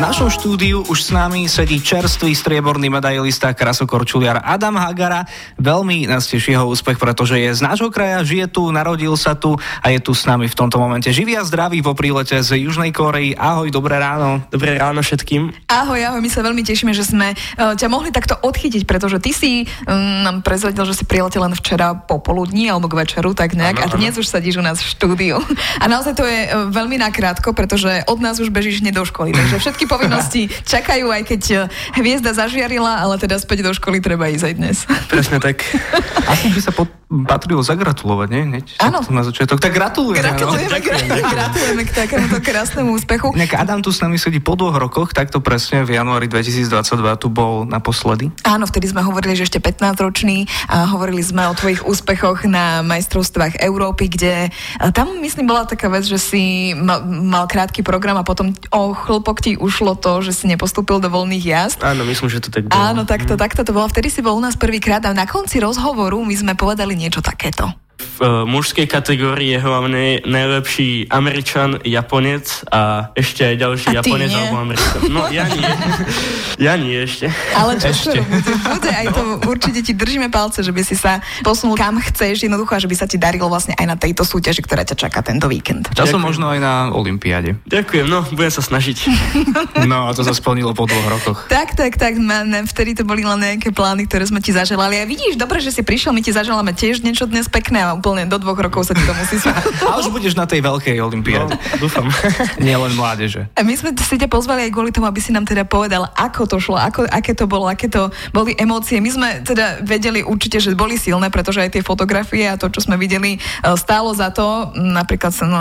V našom štúdiu už s nami sedí čerstvý strieborný medailista krasokorčuliar Adam Hagara. Veľmi nás teší jeho úspech, pretože je z nášho kraja, žije tu, narodil sa tu a je tu s nami v tomto momente. Živý a zdravý po prílete z Južnej Korei. Ahoj, dobré ráno. Dobré ráno všetkým. Ahoj, ahoj, my sa veľmi tešíme, že sme uh, ťa mohli takto odchytiť, pretože ty si um, nám prezvedel, že si priletel len včera popoludní alebo k večeru, tak nejak, ano, a dnes ano. už sedíš u nás v štúdiu. A naozaj to je uh, veľmi nakrátko, pretože od nás už bežíš hneď do školy, takže všetky povinnosti čakajú, aj keď eh, hviezda zažiarila, ale teda späť do školy treba ísť aj dnes. Presne tak. Asi by sa pod, patrilo zagratulovať, nie? Áno. Na začiatok. Tak gratulujeme. Gratulujeme, no. gratulujeme k takémuto krásnemu úspechu. Nek Adam tu s nami sedí po dvoch rokoch, takto presne v januári 2022 tu bol naposledy. Áno, vtedy sme hovorili, že ešte 15-ročný a hovorili sme o tvojich úspechoch na majstrovstvách Európy, kde tam myslím bola taká vec, že si mal, mal krátky program a potom o chlpok ti ušlo to, že si nepostúpil do voľných jazd. Áno, myslím, že to tak bolo. Áno, takto, mm. takto to bolo. Vtedy si bol u nás prvýkrát a na konci rozhovoru my sme povedali niečo takéto. V uh, mužskej kategórii je hlavne najlepší Američan, Japonec a ešte aj ďalší a Japonec alebo Američan. No ja nie. ja nie ešte. Ale čo ešte. Bude, bude aj to určite ti držíme palce, že by si sa posunul kam chceš jednoducho a že by sa ti darilo vlastne aj na tejto súťaži, ktorá ťa čaká tento víkend. Časom možno aj na Olympiáde. Ďakujem, no budem sa snažiť. no a to sa splnilo po dvoch rokoch. Tak, tak, tak, man, vtedy to boli len nejaké plány, ktoré sme ti zaželali. A vidíš, dobre, že si prišiel, my ti zaželáme tiež niečo dnes pekné a úplne do dvoch rokov sa ti to musí A už budeš na tej veľkej olimpiáde. No, dúfam. Nie len mládeže. A my sme si ťa pozvali aj kvôli tomu, aby si nám teda povedal, ako to šlo, ako, aké to bolo, aké to boli emócie. My sme teda vedeli určite, že boli silné, pretože aj tie fotografie a to, čo sme videli, e, stálo za to. Napríklad no,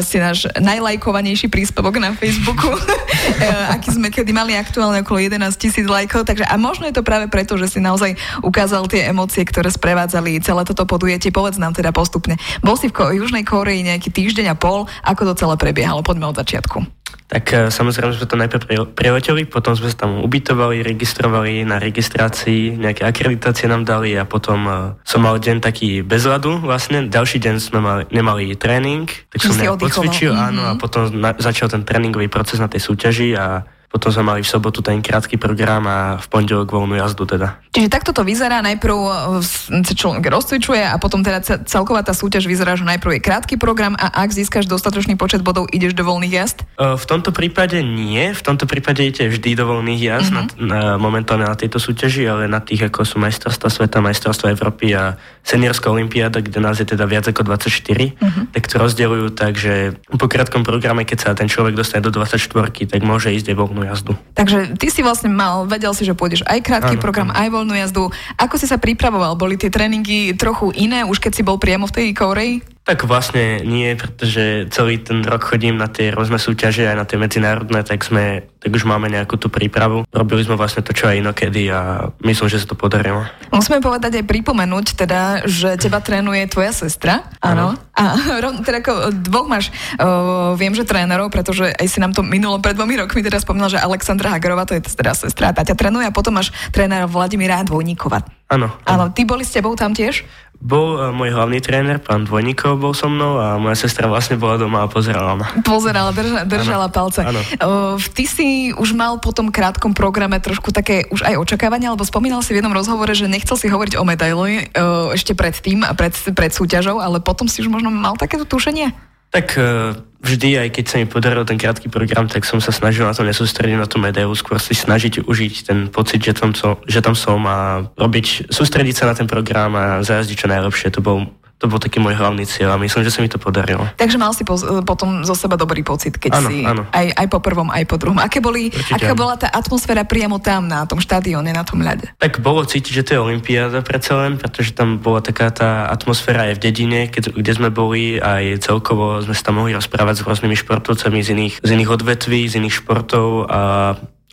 si náš najlajkovanejší príspevok na Facebooku, e, aký sme kedy mali aktuálne okolo 11 tisíc lajkov. Takže a možno je to práve preto, že si naozaj ukázal tie emócie, ktoré sprevádzali celé toto podujetie. Povedz nám teda postupne. Bol si v Ko- Južnej Koreji nejaký týždeň a pol, ako to celé prebiehalo? Poďme od začiatku. Tak e, samozrejme sme to najprv prileteli, potom sme sa tam ubytovali, registrovali na registrácii, nejaké akreditácie nám dali a potom uh, som mal deň taký bez ľadu vlastne. Ďalší deň sme mali, nemali tréning, tak som nejak pocvičil, mm-hmm. áno, a potom na, začal ten tréningový proces na tej súťaži a potom sme mali v sobotu ten krátky program a v pondelok voľnú jazdu teda. Čiže takto to vyzerá, najprv e, sa človek rozcvičuje a potom teda celková tá súťaž vyzerá, že najprv je krátky program a ak získaš dostatočný počet bodov, ideš do voľných jazd? E, v tomto prípade nie, v tomto prípade idete vždy do voľných jazd, mm-hmm. na, na, momentálne na tejto súťaži, ale na tých ako sú majstrovstvá sveta, majstrovstvá Európy a seniorská olimpiáda, kde nás je teda viac ako 24, mm-hmm. tak to rozdeľujú tak, že po krátkom programe, keď sa ten človek dostane do 24, tak môže ísť aj voľnú jazdu. Takže ty si vlastne mal, vedel si, že pôjdeš aj krátky ano, program, aj voľnú jazdu. Ako si sa pripravoval? Boli tie tréningy trochu iné, už keď si bol priamo v tej Koreji? Tak vlastne nie, pretože celý ten rok chodím na tie rôzne súťaže aj na tie medzinárodné, tak sme, tak už máme nejakú tú prípravu. Robili sme vlastne to, čo aj inokedy a myslím, že sa to podarilo. Musíme povedať aj pripomenúť teda, že teba trénuje tvoja sestra. Áno. A teda ako dvoch máš, uh, viem, že trénerov, pretože aj si nám to minulo pred dvomi rokmi teda spomínal, že Alexandra Hagerová, to je teda sestra, tá ťa trénuje a potom máš trénera Vladimíra Dvojníkova. Áno. Áno, ty boli s tebou tam tiež? Bol uh, môj hlavný tréner, pán Dvojníkov bol so mnou a moja sestra vlastne bola doma a pozerala ma. Pozerala, drža, držala ano, palce. Ano. Uh, ty si už mal po tom krátkom programe trošku také už aj očakávania, alebo spomínal si v jednom rozhovore, že nechcel si hovoriť o medaili uh, ešte pred tým a pred, pred súťažou, ale potom si už možno mal takéto tušenie? Tak uh, vždy, aj keď sa mi podaril ten krátky program, tak som sa snažil na to nesústrediť na tú medailu, skôr si snažiť užiť ten pocit, že tam, som, že tam som a robiť, sústrediť sa na ten program a zajazdiť čo najlepšie. To bol to bol taký môj hlavný cieľ a myslím, že sa mi to podarilo. Takže mal si po, potom zo seba dobrý pocit, keď ano, si ano. Aj, aj po prvom, aj po druhom. Aké boli, aká bola tá atmosféra priamo tam, na tom štadióne, na tom ľade? Tak bolo cítiť, že to je Olympiáda predsa len, pretože tam bola taká tá atmosféra aj v dedine, keď, kde sme boli, aj celkovo sme sa tam mohli rozprávať s rôznymi športovcami z iných, z iných odvetví, z iných športov a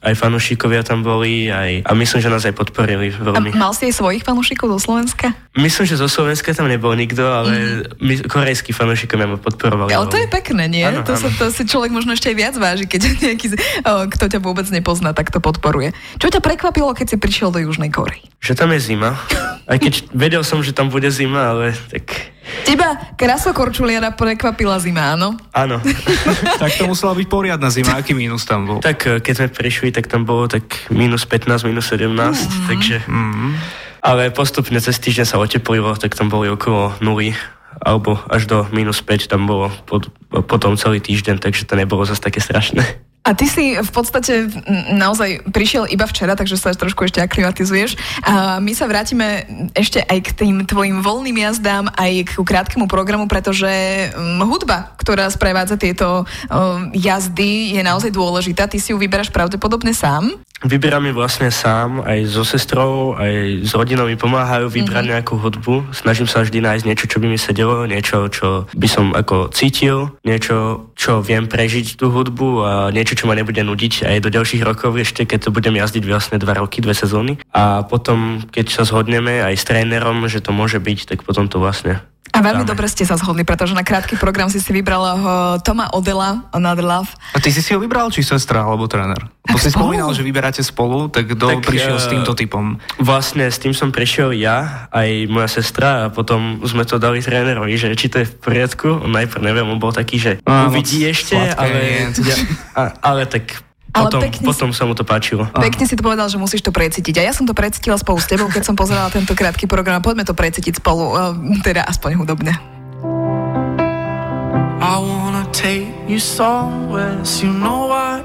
aj fanúšikovia tam boli aj, a myslím, že nás aj podporili veľmi. A mal si aj svojich fanúšikov zo Slovenska? Myslím, že zo Slovenska tam nebol nikto, ale mm. my, korejskí fanúšikovia ma podporovali. Ale to je pekné, nie? Ano, to, ano. Sa, to si človek možno ešte aj viac váži, keď nejaký, o, kto ťa vôbec nepozná, tak to podporuje. Čo ťa prekvapilo, keď si prišiel do Južnej Korei? Že tam je zima. Aj keď vedel som, že tam bude zima, ale tak Teba krasokorčuliara prekvapila zima, áno? Áno. tak to musela byť poriadna zima, aký mínus tam bol? Tak eh, keď sme prišli, tak tam bolo tak minus 15, minus 17, mm-hmm. takže... Mm-hmm. Ale postupne cez týždeň sa oteplilo, tak tam boli okolo nuly alebo až do minus 5 tam bolo pod, potom celý týždeň, takže to nebolo zase také strašné. A ty si v podstate naozaj prišiel iba včera, takže sa trošku ešte aklimatizuješ. A my sa vrátime ešte aj k tým tvojim voľným jazdám, aj k krátkemu programu, pretože hudba, ktorá sprevádza tieto jazdy, je naozaj dôležitá. Ty si ju vyberáš pravdepodobne sám. Vyberám ju vlastne sám, aj so sestrou, aj s rodinou mi pomáhajú vybrať mm-hmm. nejakú hudbu. Snažím sa vždy nájsť niečo, čo by mi sedelo, niečo, čo by som ako cítil, niečo, čo viem prežiť tú hudbu a niečo, čo ma nebude nudiť aj do ďalších rokov ešte, keď to budem jazdiť vlastne dva roky, dve sezóny. A potom, keď sa zhodneme aj s trénerom, že to môže byť, tak potom to vlastne a veľmi dobre ste sa zhodli, pretože na krátky program si si vybral uh, Toma Odela, Another Love. A ty si si ho vybral, či sestra, alebo tréner? To si spomínal, že vyberáte spolu, tak kto tak, prišiel uh, s týmto typom? Vlastne s tým som prišiel ja, aj moja sestra a potom sme to dali trénerovi, že či to je v poriadku. On najprv neviem, on bol taký, že a, uvidí ešte, ale, ja, a, ale tak ale potom, pekne potom si, sa mu to páčilo. Pekne si to povedal, že musíš to precítiť. A ja som to precítila spolu s tebou, keď som pozerala tento krátky program. Poďme to precítiť spolu, eh, teda aspoň hudobne. I wanna take you somewhere, so you know I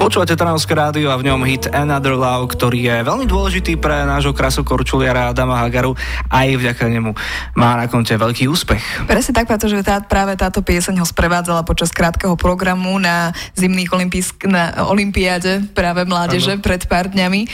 Počúvate Trnavské rádio a v ňom hit Another Love, ktorý je veľmi dôležitý pre nášho krasokorčuliara Adama Hagaru. Aj vďaka nemu má na konte veľký úspech. Presne tak, pretože tá, práve táto pieseň ho sprevádzala počas krátkeho programu na zimných olimpijsk, na olympiáde práve mládeže ano. pred pár dňami.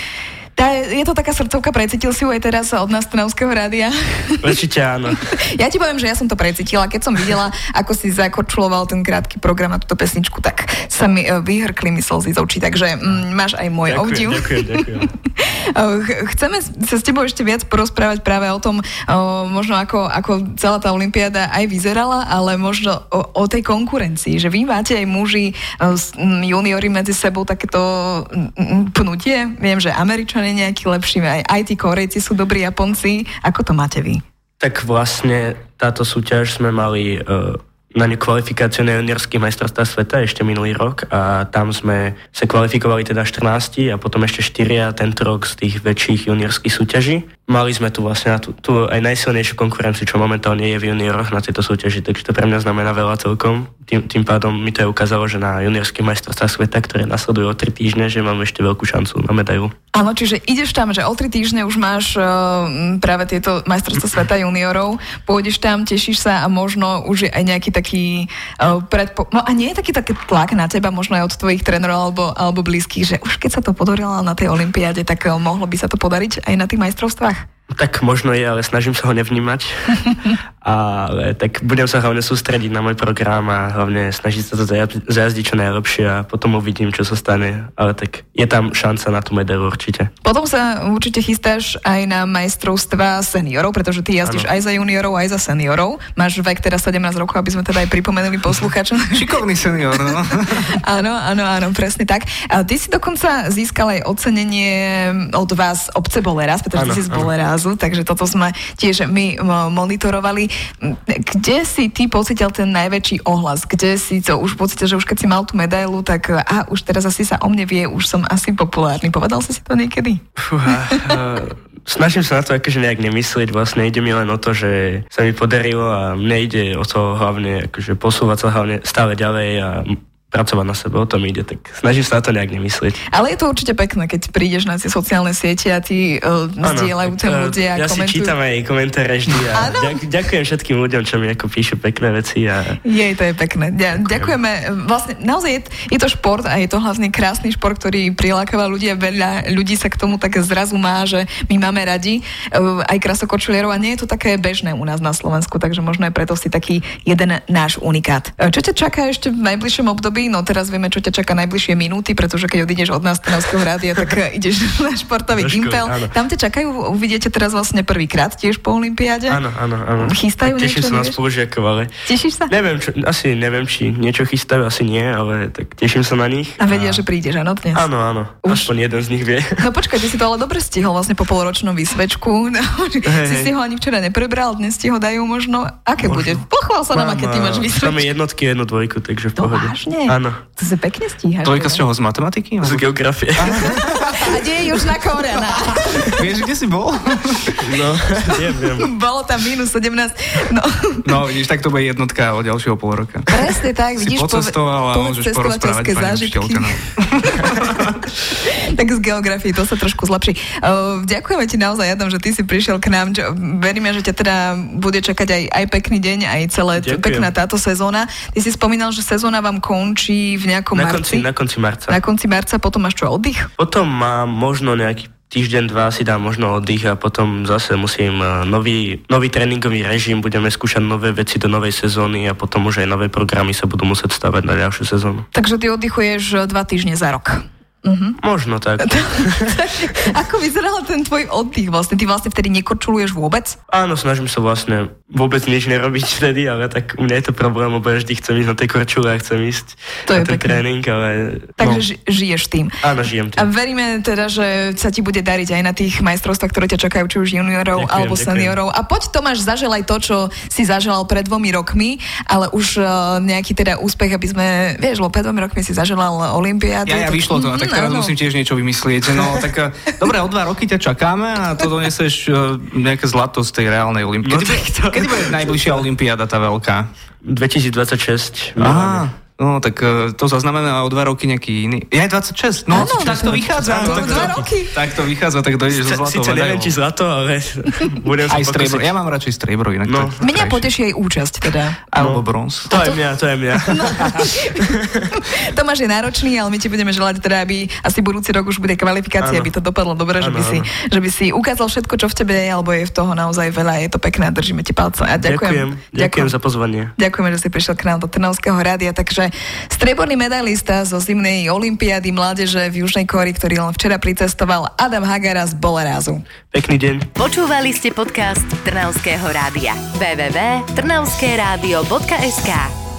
Tá, je to taká srdcovka, precítil si ju aj teraz od nás Trnavského rádia? Určite áno. ja ti poviem, že ja som to precítila. Keď som videla, ako si zakorčuloval ten krátky program na túto pesničku, tak sa mi e, vyhrkli mi slzy z očí, takže mm, máš aj môj ďakujem, obdiv. Ďakujem, ďakujem. Chceme sa s tebou ešte viac porozprávať práve o tom, o, možno ako, ako celá tá olympiáda aj vyzerala, ale možno o, o tej konkurencii, že vy máte aj muži, juniori medzi sebou takéto pnutie. Viem, že Američania je nejaký lepší, aj, aj tí Korejci sú dobrí Japonci. Ako to máte vy? Tak vlastne táto súťaž sme mali uh, na ňu kvalifikáciu na juniorských majstrovstvách sveta ešte minulý rok a tam sme sa kvalifikovali teda 14 a potom ešte 4 tento rok z tých väčších juniorských súťaží. Mali sme tu vlastne tú, tú aj najsilnejšiu konkurenciu, čo momentálne je v junioroch na tejto súťaži, takže to pre mňa znamená veľa celkom. Tým, tým pádom mi to aj ukázalo, že na juniorských majstrovstvách sveta, ktoré nasledujú o 3 týždne, že mám ešte veľkú šancu na medailu. Áno, čiže ideš tam, že o 3 týždne už máš uh, práve tieto majstrovstvá sveta juniorov, pôjdeš tam, tešíš sa a možno už je aj nejaký taký uh, predpo... No a nie je taký taký tlak na teba, možno aj od tvojich trénerov alebo, alebo blízkych, že už keď sa to podarilo na tej olympiáde, tak uh, mohlo by sa to podariť aj na tých majstrovstvách? Tak možno je, ale snažím sa ho nevnímať. ale tak budem sa hlavne sústrediť na môj program a hlavne snažiť sa to zajazdiť čo najlepšie a potom uvidím, čo sa stane. Ale tak je tam šanca na tú medailu určite. Potom sa určite chystáš aj na majstrovstva seniorov, pretože ty jazdíš ano. aj za juniorov, aj za seniorov. Máš vek teda 17 rokov, aby sme teda aj pripomenuli posluchačom. Šikovný senior, no. áno, áno, áno, presne tak. A ty si dokonca získal aj ocenenie od vás obce Boleraz, pretože ano, ty si z Boleraz obrazu, takže toto sme tiež my monitorovali. Kde si ty pocitil ten najväčší ohlas? Kde si to už pocitil, že už keď si mal tú medailu, tak a už teraz asi sa o mne vie, už som asi populárny. Povedal si si to niekedy? Uh, snažím sa na to akože nejak nemyslieť, vlastne ide mi len o to, že sa mi podarilo a mne ide o to hlavne akože posúvať sa hlavne stále ďalej a pracovať na sebe, o tom ide, tak snažím sa na to nejak nemyslieť. Ale je to určite pekné, keď prídeš na tie sociálne siete a tí uh, zdieľajú tam uh, ľudia ja komentujú. si čítam aj komentáre vždy a ďak, ďakujem všetkým ľuďom, čo mi ako píšu pekné veci. A... Jej, to je pekné. Ďakujem. Ďakujeme. Vlastne naozaj je, je to šport a je to hlavne krásny šport, ktorý prilákava ľudia. Veľa ľudí sa k tomu tak zrazu má, že my máme radi uh, aj krasokočulierov a nie je to také bežné u nás na Slovensku, takže možno je preto si taký jeden náš unikát. Čo ťa čaká ešte v najbližšom období? Služby, no teraz vieme, čo ťa čaká najbližšie minúty, pretože keď odídeš od nás Trnavského rádia, tak eh, ideš na športový Gimpel. áno. Tam ťa čakajú, uvidíte teraz vlastne prvýkrát tiež po Olympiáde. Áno, áno, áno. Chystajú Tak Teším niečo, sa na spolužiakov, ale Tešíš sa? neviem, čo, asi neviem, či niečo chystajú, asi nie, ale tak teším sa na nich. A vedia, že prídeš, áno, dnes? Áno, áno. Už- Aspoň jeden z nich vie. No počkaj, ty si to ale dobre stihol vlastne po poloročnom výsvečku. No, si hej. si ho ani včera neprebral, dnes ti ho dajú možno. Aké bude? Pochvál sa nám, aké ty máš Máme výsvečku. jednotky, jednu dvojku, takže v pohode. vážne? Áno. To sa pekne stíhaš. Trojka z čoho, z matematiky? Z geografie. A kde je Južná Koreana? Vieš, kde si bol? No, neviem. Bolo tam minus 17. No, No, vidíš, tak to bude jednotka od ďalšieho pol roka. presne tak, Si vidíš, pocestoval a môžeš porozprávať pani no. tak z geografii to sa trošku zlepší. Uh, ďakujeme ti naozaj, Adam, že ty si prišiel k nám. Čo, veríme, že ťa teda bude čakať aj, aj pekný deň, aj celé t- pekná táto sezóna. Ty si spomínal, že sezóna vám končí v nejakom Na marci. konci, na konci marca. na konci marca, potom máš čo, oddych? Potom mám možno nejaký týždeň, dva si dám možno oddych a potom zase musím eh, nový, nový tréningový režim, budeme skúšať nové veci do novej sezóny a potom už aj nové programy sa budú musieť stavať na ďalšiu sezónu. Takže ty oddychuješ eh, dva týždne za rok. Mhm. Možno tak. Ako vyzeral ten tvoj oddych vlastne? Ty vlastne vtedy nekorčuluješ vôbec? Áno, snažím sa vlastne vôbec nič nerobiť vtedy, ale tak u mňa je to problém, lebo ja vždy chcem ísť na tej korčule a chcem ísť To je na ten pekné. tréning, ale Takže no, ži- žiješ tým. áno, žijem A tým. veríme teda, že sa ti bude dariť aj na tých majstrovstvách, ktoré ťa čakajú, či už juniorov Ďakujem, alebo ďakujem. seniorov. A poď Tomáš, zaželaj to, čo si zaželal pred dvomi rokmi, ale už uh, nejaký teda úspech, aby sme, vieš, lebo pred dvomi rokmi si zaželal Olympiádu. Ja, ja, tak- vyšlo to, Mhm, tak teraz musím tiež niečo vymyslieť. No, tak eh, dobre, o dva roky ťa čakáme a to doneseš eh, nejaké zlato z tej reálnej olimpiády. No Kedy, tak to- kedy bude najbližšia olimpiáda, tá veľká? 2026. Aha, no tak eh, to zaznamená o dva roky nejaký iný. Je aj 26, no Áno, tak to vychádza. to tak, dva roky. tak to vychádza, tak dojdeš so zlatou Sice neviem, či zlato, ale budem sa Aj striebro. Ja mám radšej striebro, inak No. to je Mňa poteší aj účasť teda. Alebo bronz. To je mňa, to je mňa. Tomáš je náročný, ale my ti budeme želať teda, aby asi budúci rok už bude kvalifikácia, Áno. aby to dopadlo dobre, že by, Áno, si, že by si ukázal všetko, čo v tebe je, alebo je v toho naozaj veľa, je to pekné a držíme ti palce. A ďakujem. Ďakujem, ďakujem za pozvanie. Ďakujeme, že si prišiel k nám do Trnavského rádia. Takže strieborný medailista zo zimnej olympiády mládeže v Južnej Kóri, ktorý len včera pricestoval Adam Hagara z Bolerázu. Pekný deň. Počúvali ste podcast Trnavského rádia. www.trnavskeradio.sk